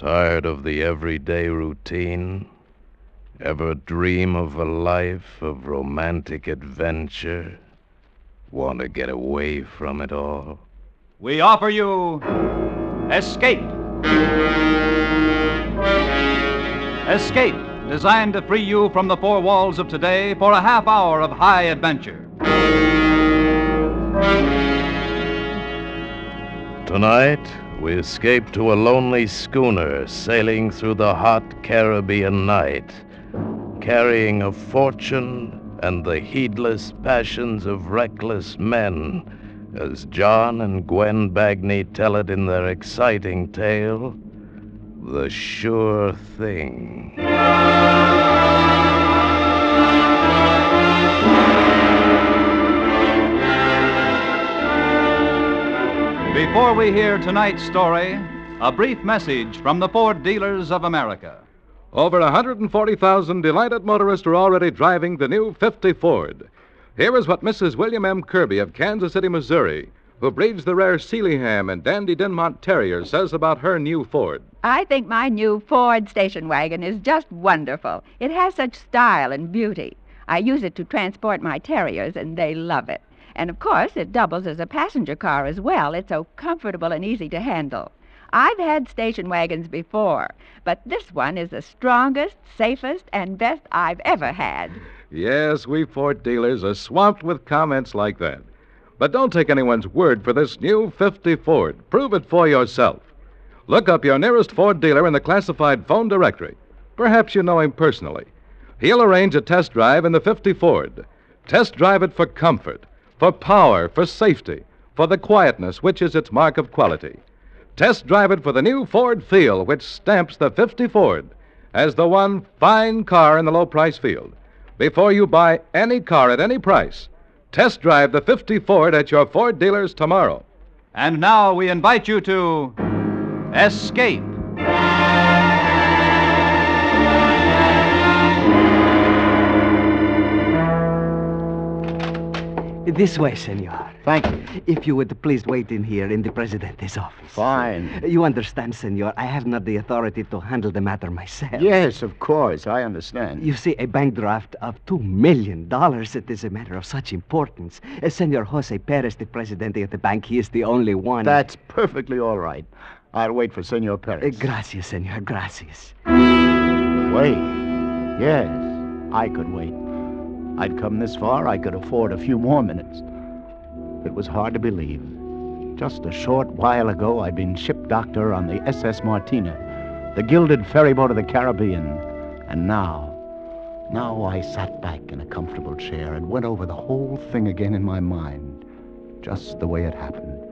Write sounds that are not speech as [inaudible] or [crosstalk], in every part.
Tired of the everyday routine? Ever dream of a life of romantic adventure? Want to get away from it all? We offer you Escape. Escape, designed to free you from the four walls of today for a half hour of high adventure. Tonight, we escape to a lonely schooner sailing through the hot Caribbean night, carrying a fortune and the heedless passions of reckless men, as John and Gwen Bagni tell it in their exciting tale The Sure Thing. Before we hear tonight's story, a brief message from the Ford Dealers of America. Over 140,000 delighted motorists are already driving the new 50 Ford. Here is what Mrs. William M. Kirby of Kansas City, Missouri, who breeds the rare Sealyham and Dandy Dinmont Terrier, says about her new Ford. I think my new Ford station wagon is just wonderful. It has such style and beauty. I use it to transport my terriers, and they love it. And of course, it doubles as a passenger car as well. It's so comfortable and easy to handle. I've had station wagons before, but this one is the strongest, safest, and best I've ever had. Yes, we Ford dealers are swamped with comments like that. But don't take anyone's word for this new 50 Ford. Prove it for yourself. Look up your nearest Ford dealer in the classified phone directory. Perhaps you know him personally. He'll arrange a test drive in the 50 Ford. Test drive it for comfort, for power, for safety, for the quietness which is its mark of quality. Test drive it for the new Ford feel, which stamps the 50 Ford as the one fine car in the low price field. Before you buy any car at any price, test drive the 50 Ford at your Ford dealers tomorrow. And now we invite you to Escape. This way, senor. Thank you. If you would please wait in here in the Presidente's office. Fine. You understand, senor, I have not the authority to handle the matter myself. Yes, of course. I understand. You see, a bank draft of two million dollars, it is a matter of such importance. Uh, senor Jose Perez, the Presidente of the bank, he is the only one. That's perfectly all right. I'll wait for Senor Uh, Perez. gracias, senor, gracias. Wait. Yes, I could wait. I'd come this far, I could afford a few more minutes. It was hard to believe. Just a short while ago, I'd been ship doctor on the SS Martina, the gilded ferryboat of the Caribbean. And now, now I sat back in a comfortable chair and went over the whole thing again in my mind, just the way it happened,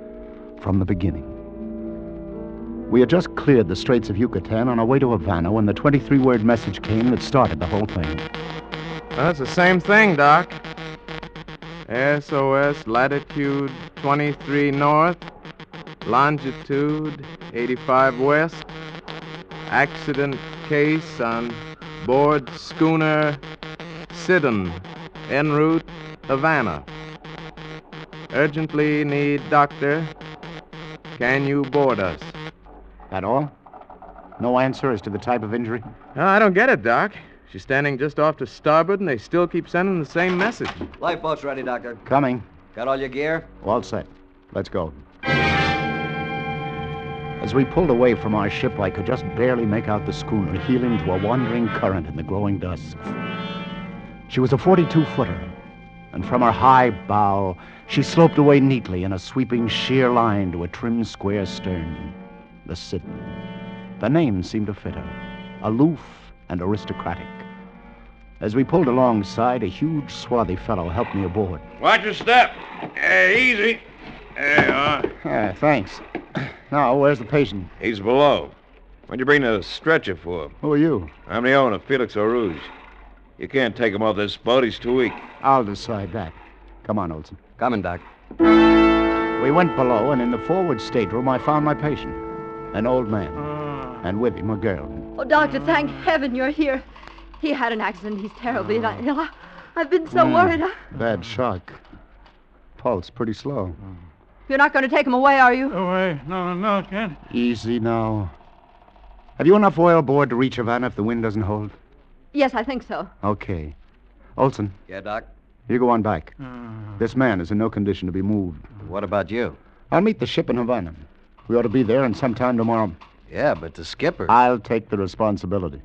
from the beginning. We had just cleared the Straits of Yucatan on our way to Havana when the 23 word message came that started the whole thing. That's the same thing, Doc. SOS latitude 23 north, longitude 85 west. Accident case on board schooner Sidon, en route Havana. Urgently need doctor. Can you board us? That all? No answer as to the type of injury? Oh, I don't get it, Doc. She's standing just off to starboard, and they still keep sending the same message. Lifeboat's ready, Doctor. Coming. Got all your gear? All set. Let's go. As we pulled away from our ship, I could just barely make out the schooner heeling to a wandering current in the growing dusk. She was a 42 footer, and from her high bow, she sloped away neatly in a sweeping sheer line to a trim square stern. The Sidon. The name seemed to fit her, aloof and aristocratic. As we pulled alongside, a huge, swarthy fellow helped me aboard. Watch your step. Eh, eh, uh, easy. There you are. Yeah, thanks. Now, where's the patient? He's below. What'd you bring the stretcher for? Who are you? I'm the owner, Felix O'Rouge. You can't take him off this boat. He's too weak. I'll decide that. Come on, Olson. Coming, Doc. We went below, and in the forward stateroom, I found my patient, an old man, ah. and with him a girl. Oh, Doctor, thank heaven you're here. He had an accident. He's terribly ill. I- I've been so Hmm. worried. I- Bad shock. Pulse pretty slow. You're not going to take him away, are you? Away. No, no, no, can't. Easy now. Have you enough oil aboard to reach Havana if the wind doesn't hold? Yes, I think so. Okay. Olson, Yeah, Doc? you go on back. This man is in no condition to be moved. What about you? I'll meet the ship in Havana. We ought to be there in some time tomorrow. Yeah, but the skipper. I'll take the responsibility.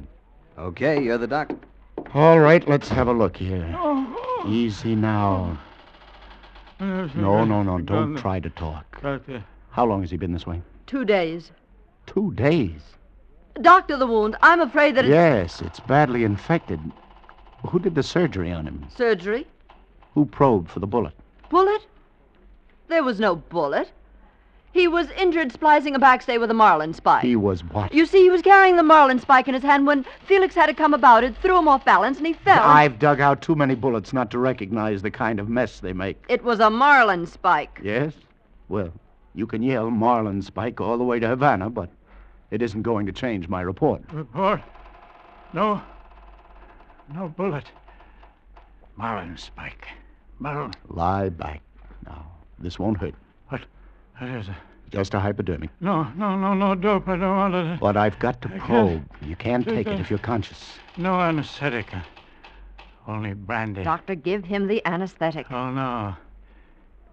Okay, you're the doctor. All right, let's have a look here. Oh. Easy now. No, no, no. Don't try to talk. Uh, How long has he been this way? Two days. Two days. Doctor, the wound. I'm afraid that it's Yes, it's badly infected. Who did the surgery on him? surgery. Who probed for the bullet? Bullet? There was no bullet. He was injured splicing a backstay with a marlin spike. He was what? You see, he was carrying the marlin spike in his hand when Felix had to come about it, threw him off balance, and he fell. I've dug out too many bullets not to recognize the kind of mess they make. It was a marlin spike. Yes? Well, you can yell Marlin Spike all the way to Havana, but it isn't going to change my report. Report. No. No bullet. Marlin Spike. Marlin. Lie back. Now, this won't hurt. What? What is it? Just a hypodermic. No, no, no, no dope. I don't want it. But I've got to I can't- probe. You can't take it if you're conscious. No anesthetic. Only brandy. Doctor, give him the anesthetic. Oh, no.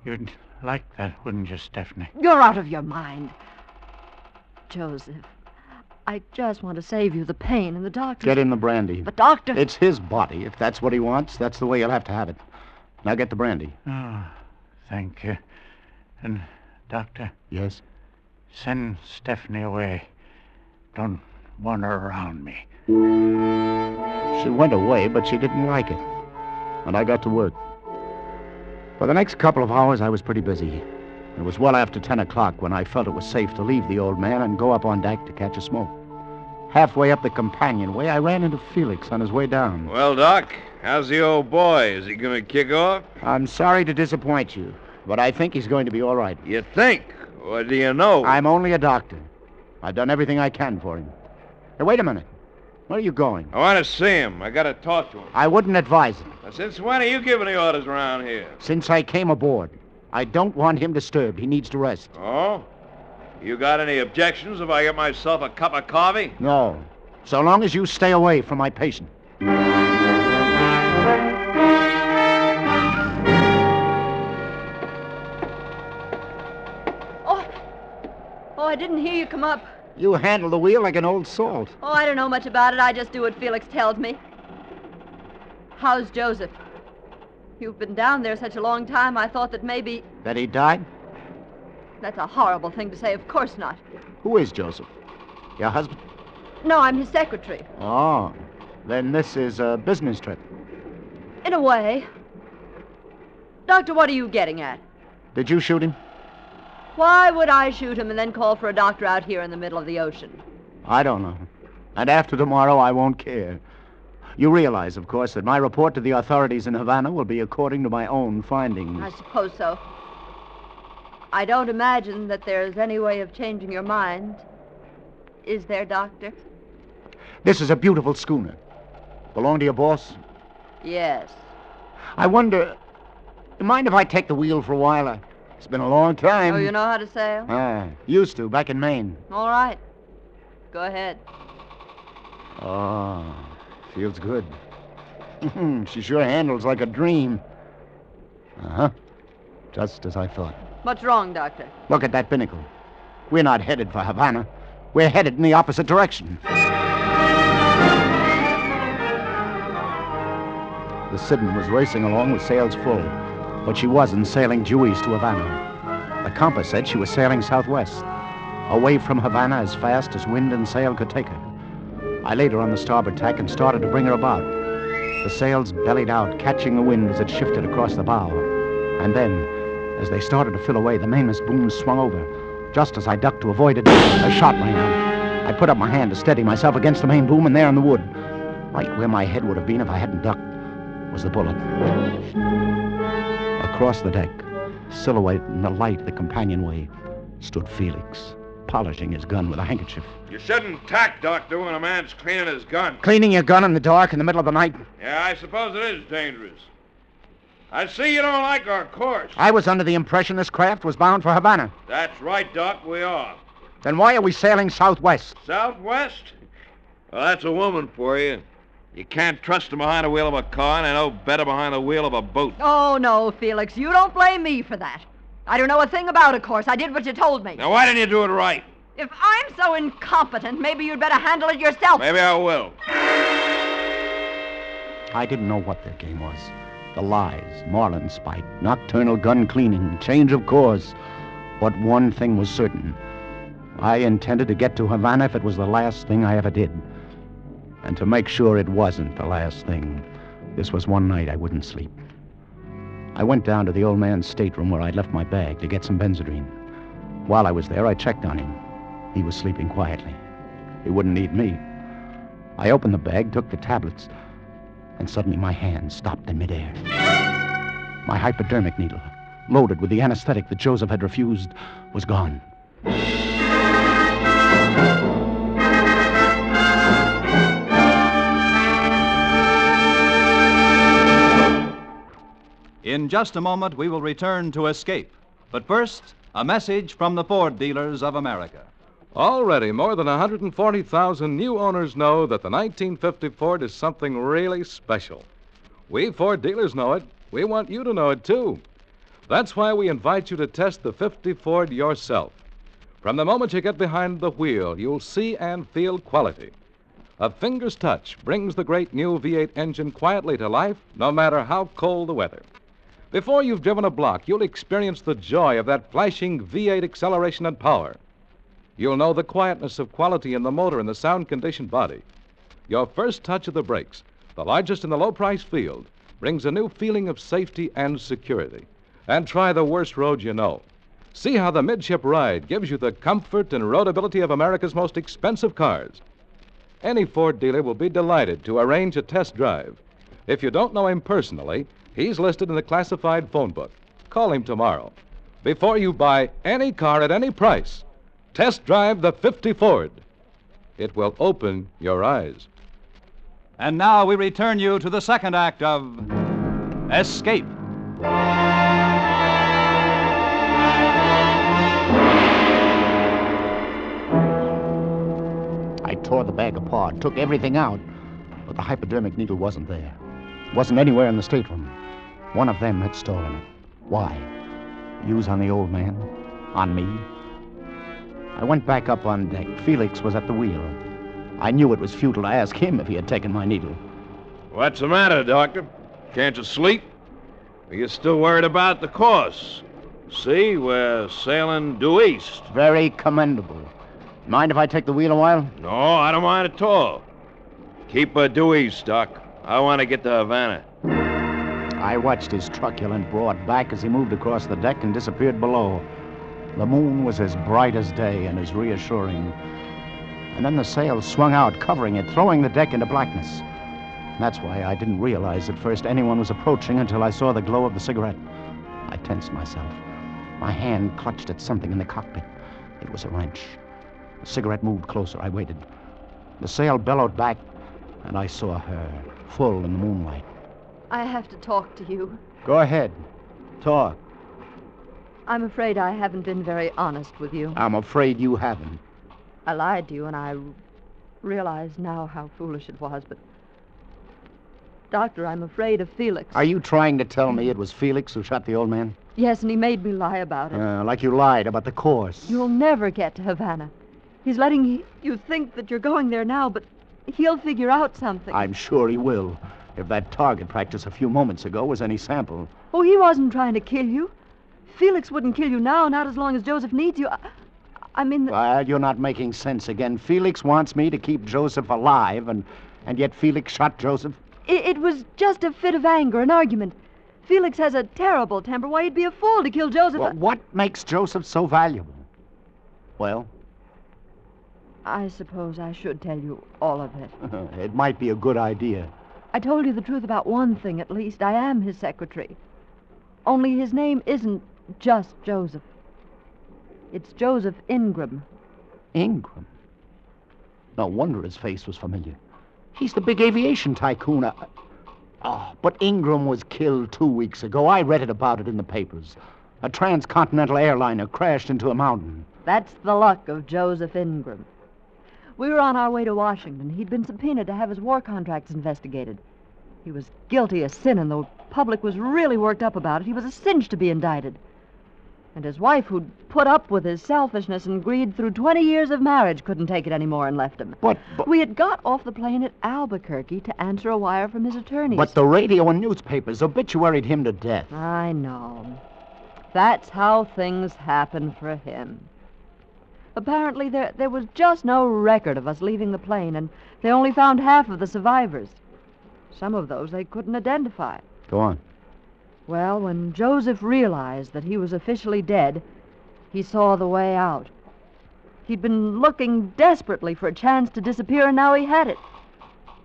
You'd like that, wouldn't you, Stephanie? You're out of your mind. Joseph, I just want to save you the pain and the doctor. Get in the brandy. But, Doctor. It's his body. If that's what he wants, that's the way he'll have to have it. Now get the brandy. Oh, thank you. And, Doctor, Yes? send Stephanie away. Don't want her around me. She went away, but she didn't like it. And I got to work. For the next couple of hours, I was pretty busy. It was well after 10 o'clock when I felt it was safe to leave the old man and go up on deck to catch a smoke. Halfway up the companionway, I ran into Felix on his way down. Well, Doc, how's the old boy? Is he going to kick off? I'm sorry to disappoint you, but I think he's going to be all right. You think? What do you know? I'm only a doctor. I've done everything I can for him. Hey, wait a minute. Where are you going? I want to see him. I got to talk to him. I wouldn't advise it. Now, since when are you giving the orders around here? Since I came aboard, I don't want him disturbed. He needs to rest. Oh? You got any objections if I get myself a cup of coffee? No. So long as you stay away from my patient. Didn't hear you come up. You handle the wheel like an old salt. Oh, I don't know much about it. I just do what Felix tells me. How's Joseph? You've been down there such a long time, I thought that maybe. That he died? That's a horrible thing to say. Of course not. Who is Joseph? Your husband? No, I'm his secretary. Oh. Then this is a business trip. In a way. Doctor, what are you getting at? Did you shoot him? Why would I shoot him and then call for a doctor out here in the middle of the ocean? I don't know. And after tomorrow, I won't care. You realize, of course, that my report to the authorities in Havana will be according to my own findings. I suppose so. I don't imagine that there's any way of changing your mind. Is there, Doctor? This is a beautiful schooner. Belong to your boss? Yes. I wonder. Mind if I take the wheel for a while? It's been a long time. oh, you know how to sail? Ah, used to, back in Maine. All right. Go ahead. Oh, feels good. [laughs] she sure handles like a dream. Uh huh. Just as I thought. What's wrong, Doctor? Look at that binnacle. We're not headed for Havana. We're headed in the opposite direction. The Sidon was racing along with sails full, but she wasn't sailing due east to Havana. The compass said she was sailing southwest, away from Havana as fast as wind and sail could take her. I laid her on the starboard tack and started to bring her about. The sails bellied out, catching the wind as it shifted across the bow. And then, as they started to fill away, the mainmast boom swung over. Just as I ducked to avoid it, a shot rang out. I put up my hand to steady myself against the main boom, and there in the wood, right where my head would have been if I hadn't ducked, was the bullet. Across the deck, silhouetted in the light of the companionway, stood Felix, polishing his gun with a handkerchief. You shouldn't tack, Doctor, when a man's cleaning his gun. Cleaning your gun in the dark in the middle of the night? Yeah, I suppose it is dangerous. I see you don't like our course. I was under the impression this craft was bound for Havana. That's right, Doc, we are. Then why are we sailing southwest? Southwest? Well, that's a woman for you. You can't trust her behind the wheel of a car, and I know better behind the wheel of a boat. Oh, no, Felix. You don't blame me for that. I don't know a thing about a course. I did what you told me. Now, why didn't you do it right? If I'm so incompetent, maybe you'd better handle it yourself. Maybe I will. I didn't know what their game was. The lies, marlin spike, nocturnal gun cleaning, change of course. But one thing was certain. I intended to get to Havana if it was the last thing I ever did. And to make sure it wasn't the last thing, this was one night I wouldn't sleep. I went down to the old man's stateroom where I'd left my bag to get some Benzedrine. While I was there, I checked on him. He was sleeping quietly. He wouldn't need me. I opened the bag, took the tablets, and suddenly my hand stopped in midair. My hypodermic needle, loaded with the anesthetic that Joseph had refused, was gone. In just a moment, we will return to Escape. But first, a message from the Ford dealers of America. Already, more than 140,000 new owners know that the 1950 Ford is something really special. We Ford dealers know it. We want you to know it, too. That's why we invite you to test the 50 Ford yourself. From the moment you get behind the wheel, you'll see and feel quality. A finger's touch brings the great new V8 engine quietly to life, no matter how cold the weather. Before you've driven a block, you'll experience the joy of that flashing V8 acceleration and power. You'll know the quietness of quality in the motor and the sound conditioned body. Your first touch of the brakes, the largest in the low price field, brings a new feeling of safety and security. And try the worst road you know. See how the midship ride gives you the comfort and roadability of America's most expensive cars. Any Ford dealer will be delighted to arrange a test drive. If you don't know him personally, he's listed in the classified phone book. Call him tomorrow. Before you buy any car at any price, test drive the 50 Ford. It will open your eyes. And now we return you to the second act of Escape. I tore the bag apart, took everything out, but the hypodermic needle wasn't there. It wasn't anywhere in the stateroom. One of them had stolen it. Why? Use on the old man? On me? I went back up on deck. Felix was at the wheel. I knew it was futile to ask him if he had taken my needle. What's the matter, Doctor? Can't you sleep? Are you still worried about the course? See, we're sailing due east. Very commendable. Mind if I take the wheel a while? No, I don't mind at all. Keep her due east, Doc. I want to get to Havana. I watched his truculent broad back as he moved across the deck and disappeared below. The moon was as bright as day and as reassuring. And then the sail swung out, covering it, throwing the deck into blackness. That's why I didn't realize at first anyone was approaching until I saw the glow of the cigarette. I tensed myself. My hand clutched at something in the cockpit. It was a wrench. The cigarette moved closer. I waited. The sail bellowed back, and I saw her, full in the moonlight. I have to talk to you. Go ahead. Talk. I'm afraid I haven't been very honest with you. I'm afraid you haven't. I lied to you, and I realize now how foolish it was, but. Doctor, I'm afraid of Felix. Are you trying to tell me it was Felix who shot the old man? Yes, and he made me lie about it. Uh, like you lied about the course. You'll never get to Havana. He's letting you think that you're going there now, but he'll figure out something. I'm sure he will. If that target practice a few moments ago was any sample. Oh, he wasn't trying to kill you. Felix wouldn't kill you now, not as long as Joseph needs you. I, I mean. The... Well, you're not making sense again. Felix wants me to keep Joseph alive, and, and yet Felix shot Joseph. It, it was just a fit of anger, an argument. Felix has a terrible temper. Why, he'd be a fool to kill Joseph. Well, what makes Joseph so valuable? Well? I suppose I should tell you all of it. [laughs] it might be a good idea. I told you the truth about one thing, at least. I am his secretary. Only his name isn't just Joseph. It's Joseph Ingram. Ingram? No wonder his face was familiar. He's the big aviation tycoon. Oh, but Ingram was killed two weeks ago. I read it about it in the papers. A transcontinental airliner crashed into a mountain. That's the luck of Joseph Ingram. We were on our way to Washington. He'd been subpoenaed to have his war contracts investigated. He was guilty of sin, and the public was really worked up about it. He was a cinch to be indicted. And his wife, who'd put up with his selfishness and greed through 20 years of marriage, couldn't take it anymore and left him. But, but, We had got off the plane at Albuquerque to answer a wire from his attorneys. but the radio and newspapers obituaried him to death. I know. That's how things happen for him. Apparently, there, there was just no record of us leaving the plane, and they only found half of the survivors. Some of those they couldn't identify. Go on. Well, when Joseph realized that he was officially dead, he saw the way out. He'd been looking desperately for a chance to disappear, and now he had it.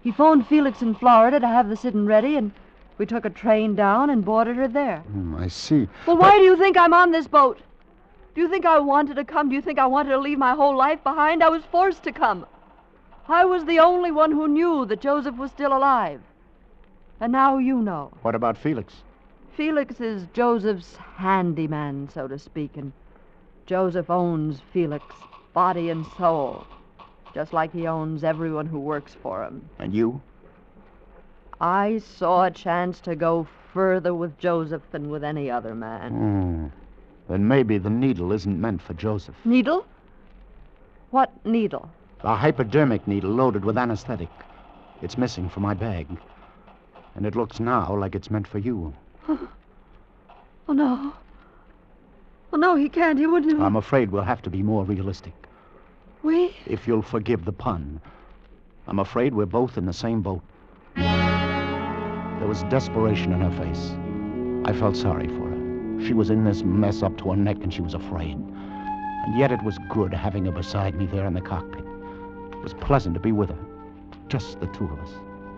He phoned Felix in Florida to have the Sidon ready, and we took a train down and boarded her there. Hmm, I see. Well, why do you think I'm on this boat? Do you think I wanted to come? Do you think I wanted to leave my whole life behind? I was forced to come. I was the only one who knew that Joseph was still alive. And now you know. What about Felix? Felix is Joseph's handyman, so to speak, and Joseph owns Felix, body and soul, just like he owns everyone who works for him. And you? I saw a chance to go further with Joseph than with any other man. Hmm. Then maybe the needle isn't meant for Joseph. Needle? What needle? A hypodermic needle loaded with anesthetic. It's missing from my bag. And it looks now like it's meant for you. Oh, no. Oh, no, he can't. He wouldn't. I'm afraid we'll have to be more realistic. We? If you'll forgive the pun. I'm afraid we're both in the same boat. There was desperation in her face. I felt sorry for her. She was in this mess up to her neck and she was afraid. And yet it was good having her beside me there in the cockpit. It was pleasant to be with her. Just the two of us.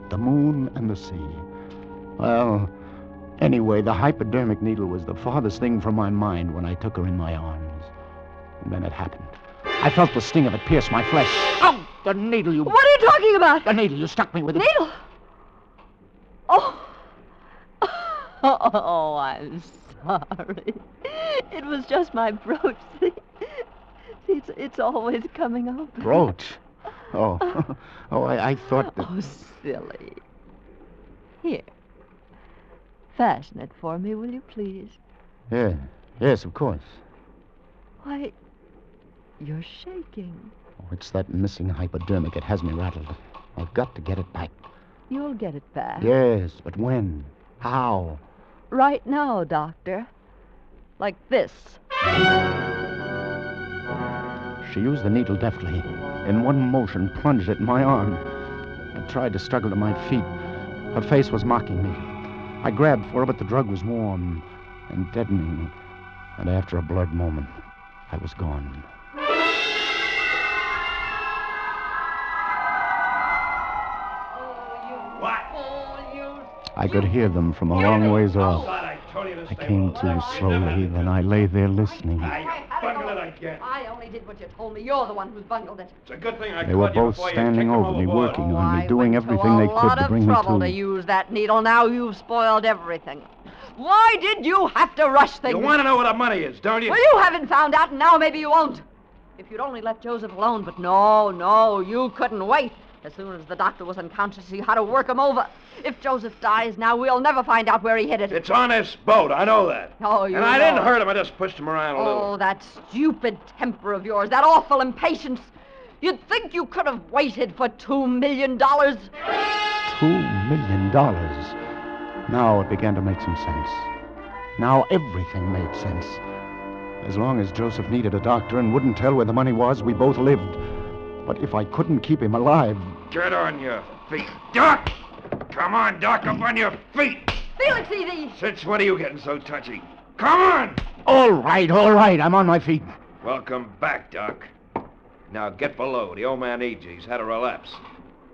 The moon and the sea. Well, anyway, the hypodermic needle was the farthest thing from my mind when I took her in my arms. And then it happened. I felt the sting of it pierce my flesh. Ow! The needle, you. What are you talking about? The needle, you stuck me with it. Needle? Oh. [laughs] Oh, I'm sorry. It was just my brooch. See, [laughs] it's, it's always coming up. Brooch. Oh. [laughs] [laughs] oh, I, I thought that. Oh, silly. Here. Fasten it for me, will you please? Yeah. Yes, of course. Why, you're shaking. Oh, it's that missing hypodermic. It has me rattled. I've got to get it back. You'll get it back. Yes, but when? How? Right now, Doctor. Like this. She used the needle deftly. In one motion, plunged it in my arm. I tried to struggle to my feet. Her face was mocking me. I grabbed for her, but the drug was warm and deadening. And after a blurred moment, I was gone. I could hear them from a long ways off. I came to slowly, then I lay there listening. I only did what you told me. You're the one who's bungled it. It's a good thing I They were both standing over me, working on me, doing everything they a could lot to of bring me trouble to. to use that needle. Now you've spoiled everything. Why did you have to rush things? You want to know where the money is, don't you? Well, you haven't found out, and now maybe you won't. If you'd only left Joseph alone, but no, no, you couldn't wait. As soon as the doctor was unconscious, he had to work him over. If Joseph dies now, we'll never find out where he hid it. It's on this boat. I know that. Oh, you and I know didn't hurt him. I just pushed him around a little. Oh, that stupid temper of yours, that awful impatience. You'd think you could have waited for two million dollars. Two million dollars. Now it began to make some sense. Now everything made sense. As long as Joseph needed a doctor and wouldn't tell where the money was, we both lived. But if I couldn't keep him alive, Get on your feet. Doc! Come on, Doc, up on your feet. Felix, easy. Since when are you getting so touchy? Come on! all right, all right, I'm on my feet. Welcome back, Doc. Now get below. The old man needs you. He's had a relapse.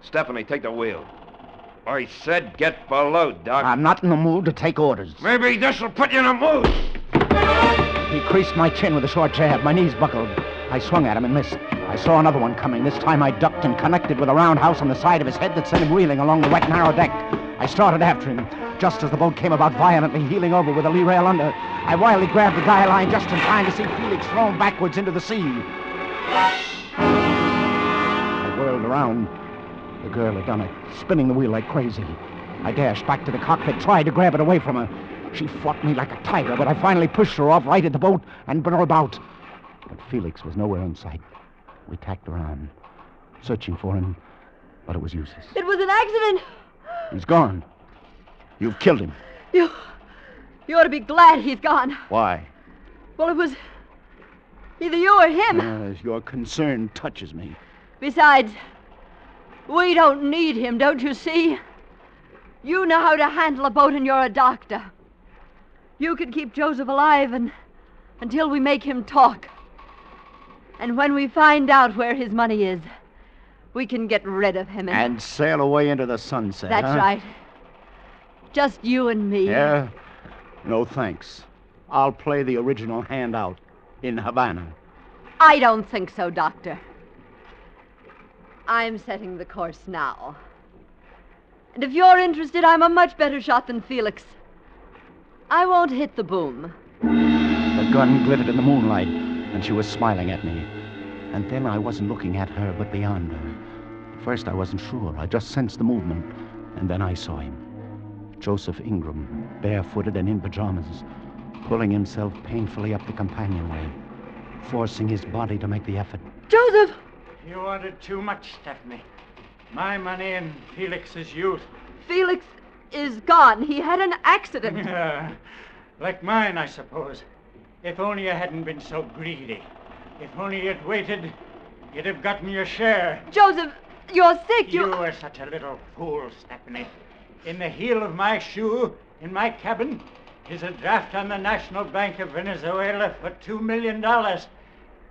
Stephanie, take the wheel. I said get below, Doc. I'm not in the mood to take orders. Maybe this'll put you in a mood. He creased my chin with a short jab. My knees buckled. I swung at him and missed. I saw another one coming. This time I ducked and connected with a roundhouse on the side of his head that sent him reeling along the wet, narrow deck. I started after him. Just as the boat came about violently, heeling over with the lee rail under, I wildly grabbed the guy line just in time to see Felix thrown backwards into the sea. I whirled around. The girl had done it, spinning the wheel like crazy. I dashed back to the cockpit, tried to grab it away from her. She fought me like a tiger, but I finally pushed her off, righted the boat, and brought her about. But Felix was nowhere in sight. We tacked around, searching for him, but it was useless. It was an accident. He's gone. You've killed him. You. You ought to be glad he's gone. Why? Well, it was either you or him. As your concern touches me. Besides, we don't need him, don't you see? You know how to handle a boat, and you're a doctor. You can keep Joseph alive and until we make him talk. And when we find out where his money is, we can get rid of him. And sail away into the sunset. That's huh? right. Just you and me. Yeah? No thanks. I'll play the original hand out in Havana. I don't think so, Doctor. I'm setting the course now. And if you're interested, I'm a much better shot than Felix. I won't hit the boom. The gun glittered in the moonlight, and she was smiling at me. And then I wasn't looking at her, but beyond her. At first, I wasn't sure. I just sensed the movement. And then I saw him. Joseph Ingram, barefooted and in pajamas, pulling himself painfully up the companionway, forcing his body to make the effort. Joseph! You wanted too much, Stephanie. My money and Felix's youth. Felix is gone. He had an accident. [laughs] Yeah, like mine, I suppose. If only you hadn't been so greedy. If only you'd waited, you'd have gotten your share. Joseph, you're sick. You were such a little fool, Stephanie. In the heel of my shoe, in my cabin, is a draft on the National Bank of Venezuela for two million dollars,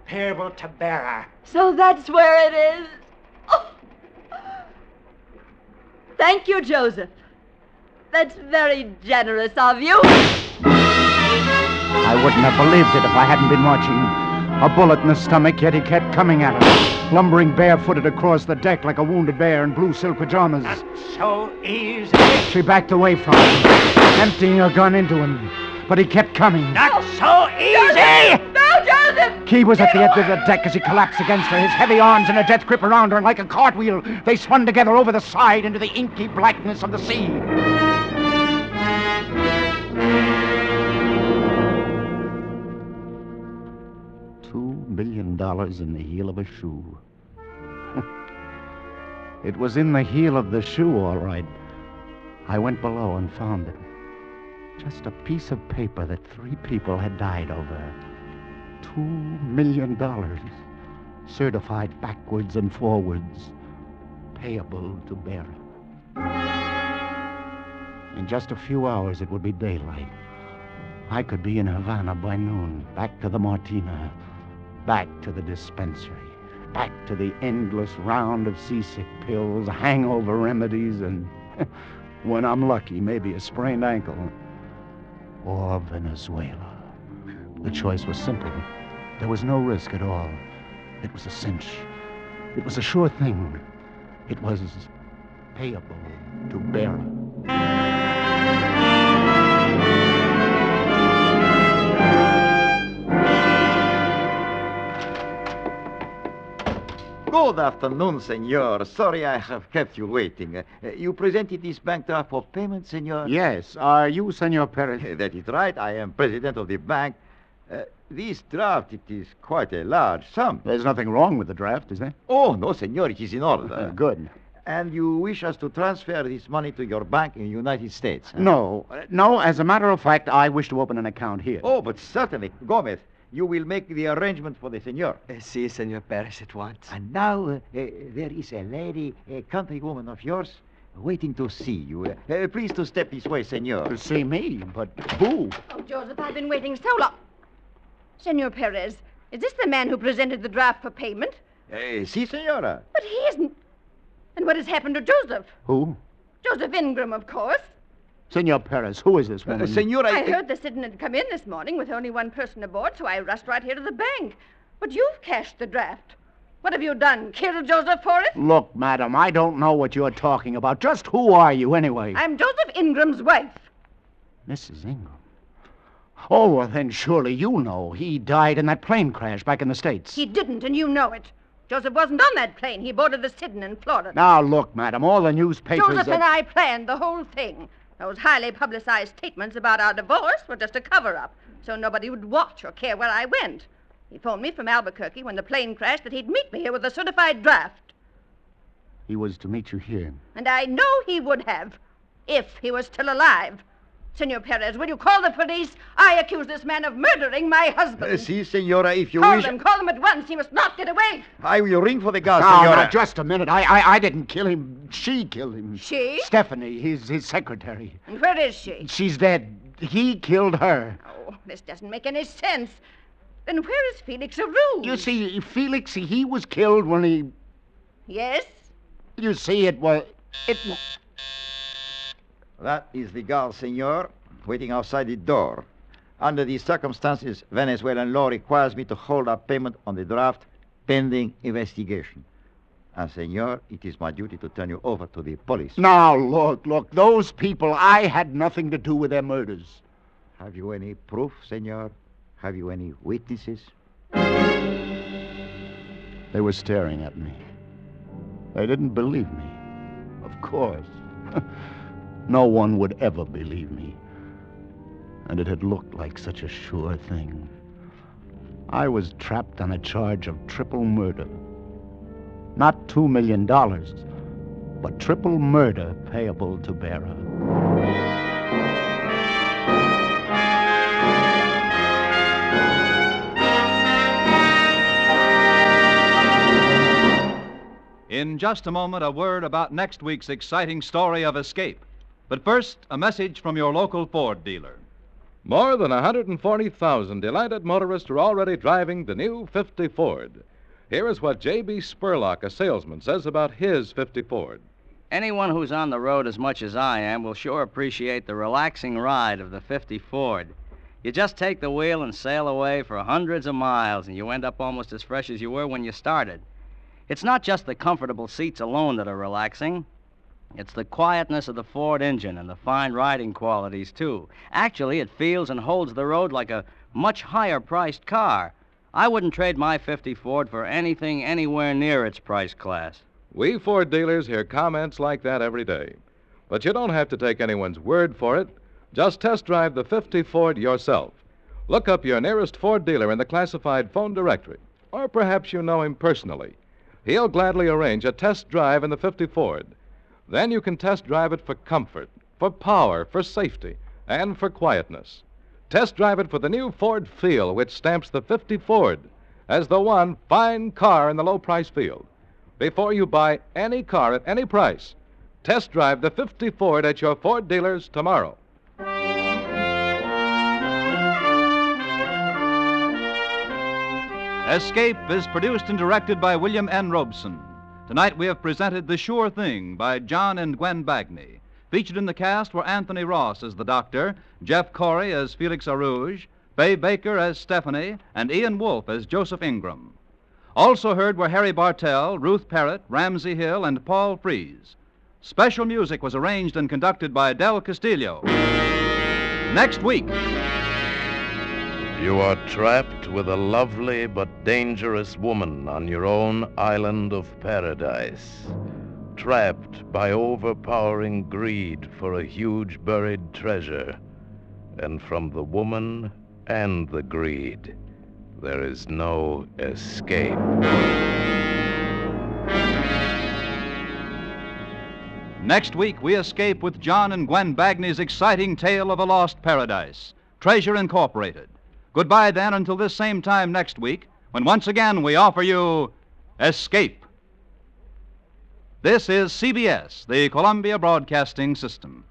payable to bearer. So that's where it is. Oh. Thank you, Joseph. That's very generous of you. I wouldn't have believed it if I hadn't been watching. A bullet in the stomach, yet he kept coming at her, lumbering barefooted across the deck like a wounded bear in blue silk pajamas. Not So easy. She backed away from him, emptying her gun into him. But he kept coming. Not so easy! No, Joseph! Key was at the edge of the deck as he collapsed against her, his heavy arms in a death grip around her, and like a cartwheel, they spun together over the side into the inky blackness of the sea. Million dollars in the heel of a shoe. [laughs] it was in the heel of the shoe, all right. I went below and found it. Just a piece of paper that three people had died over. Two million dollars. Certified backwards and forwards. Payable to bearer. In just a few hours, it would be daylight. I could be in Havana by noon, back to the Martina, back to the dispensary, back to the endless round of seasick pills, hangover remedies, and [laughs] when I'm lucky, maybe a sprained ankle. Or Venezuela. The choice was simple. There was no risk at all. It was a cinch. It was a sure thing. It was payable to bearer. Good afternoon, senor. Sorry I have kept you waiting. Uh, you presented this bank draft for payment, senor? Yes. Are you Senor Perez? [laughs] That is right. I am president of the bank. Uh, this draft, it is quite a large sum. There's nothing wrong with the draft, is there? Oh, no, senor. It is in order. Uh, [laughs] good. And you wish us to transfer this money to your bank in the United States? huh? No. No, as a matter of fact, I wish to open an account here. Oh, but certainly. Gomez, you will make the arrangement for the senor. Uh, si, Senor Perez, at once. And now uh, uh, there is a lady, a countrywoman of yours, waiting to see you. Uh, uh, please to step this way, senor. To see me? But who? Oh, Joseph, I've been waiting so long. Senor Perez, is this the man who presented the draft for payment? Uh, si, senora. But he isn't. And what has happened to Joseph? Who? Joseph Ingram, of course. Senor Perez, who is this woman? Uh, senora, I heard the Sidon had come in this morning with only one person aboard, so I rushed right here to the bank. But you've cashed the draft. What have you done? Killed Joseph for it? Look, madam, I don't know what you're talking about. Just who are you, anyway? I'm Joseph Ingram's wife. Mrs. Ingram. Oh, well, then surely you know. He died in that plane crash back in the States. He didn't, and you know it. Joseph wasn't on that plane. He boarded the Sidon in Florida. Now, look, madam, all the newspapers. Joseph are- and I planned the whole thing. Those highly publicized statements about our divorce were just a cover up, so nobody would watch or care where I went. He phoned me from Albuquerque when the plane crashed that he'd meet me here with a certified draft. He was to meet you here. And I know he would have, if he was still alive. Senor Perez, will you call the police? I accuse this man of murdering my husband. Uh, si, senora, if you call wish. them, call them at once. He must not get away. I will ring for the gas, now, senora. now, just a minute. I, I, I didn't kill him. She killed him. She? Stephanie, his, his secretary. And where is she? She's dead. He killed her. Oh, this doesn't make any sense. Then where is Felix Arouge? You see, Felix, he was killed when he. Yes? You see, it was. It. That is the guard, senor, waiting outside the door. Under these circumstances, Venezuelan law requires me to hold up payment on the draft pending investigation. And, senor, it is my duty to turn you over to the police. Now, look, look, those people, I had nothing to do with their murders. Have you any proof, senor? Have you any witnesses? They were staring at me. They didn't believe me. Of course. [laughs] no one would ever believe me. And it had looked like such a sure thing. I was trapped on a charge of triple murder. Not two million dollars, but triple murder payable to bearer. In just a moment, a word about next week's exciting story of escape. But first, a message from your local Ford dealer. More than 140,000 delighted motorists are already driving the new 50 Ford. Here is what J.B. Spurlock, a salesman, says about his 50 Ford. Anyone who's on the road as much as I am will sure appreciate the relaxing ride of the 50 Ford. You just take the wheel and sail away for hundreds of miles, and you end up almost as fresh as you were when you started. It's not just the comfortable seats alone that are relaxing. It's the quietness of the Ford engine and the fine riding qualities, too. Actually, it feels and holds the road like a much higher priced car. I wouldn't trade my 50 Ford for anything anywhere near its price class. We Ford dealers hear comments like that every day. But you don't have to take anyone's word for it. Just test drive the 50 Ford yourself. Look up your nearest Ford dealer in the classified phone directory. Or perhaps you know him personally. He'll gladly arrange a test drive in the 50 Ford. Then you can test drive it for comfort, for power, for safety, and for quietness. Test drive it for the new Ford feel, which stamps the 50 Ford as the one fine car in the low price field. Before you buy any car at any price, test drive the 50 Ford at your Ford dealers tomorrow. Escape is produced and directed by William N. Robson. Tonight we have presented The Sure Thing by John and Gwen Bagni. Featured in the cast were Anthony Ross as the doctor, Jeff Corey as Felix Arouge, Fay Baker as Stephanie, and Ian Wolfe as Joseph Ingram. Also heard were Harry Bartell, Ruth Perrott, Ramsay Hill, and Paul Frees. Special music was arranged and conducted by Del Castillo. Next week. You are trapped with a lovely but dangerous woman on your own island of paradise. Trapped by overpowering greed for a huge buried treasure. And from the woman and the greed, there is no escape. Next week, we escape with John and Gwen Bagni's exciting tale of a lost paradise, Treasure Incorporated. Goodbye, then, until this same time next week, when once again we offer you Escape. This is CBS, the Columbia Broadcasting System.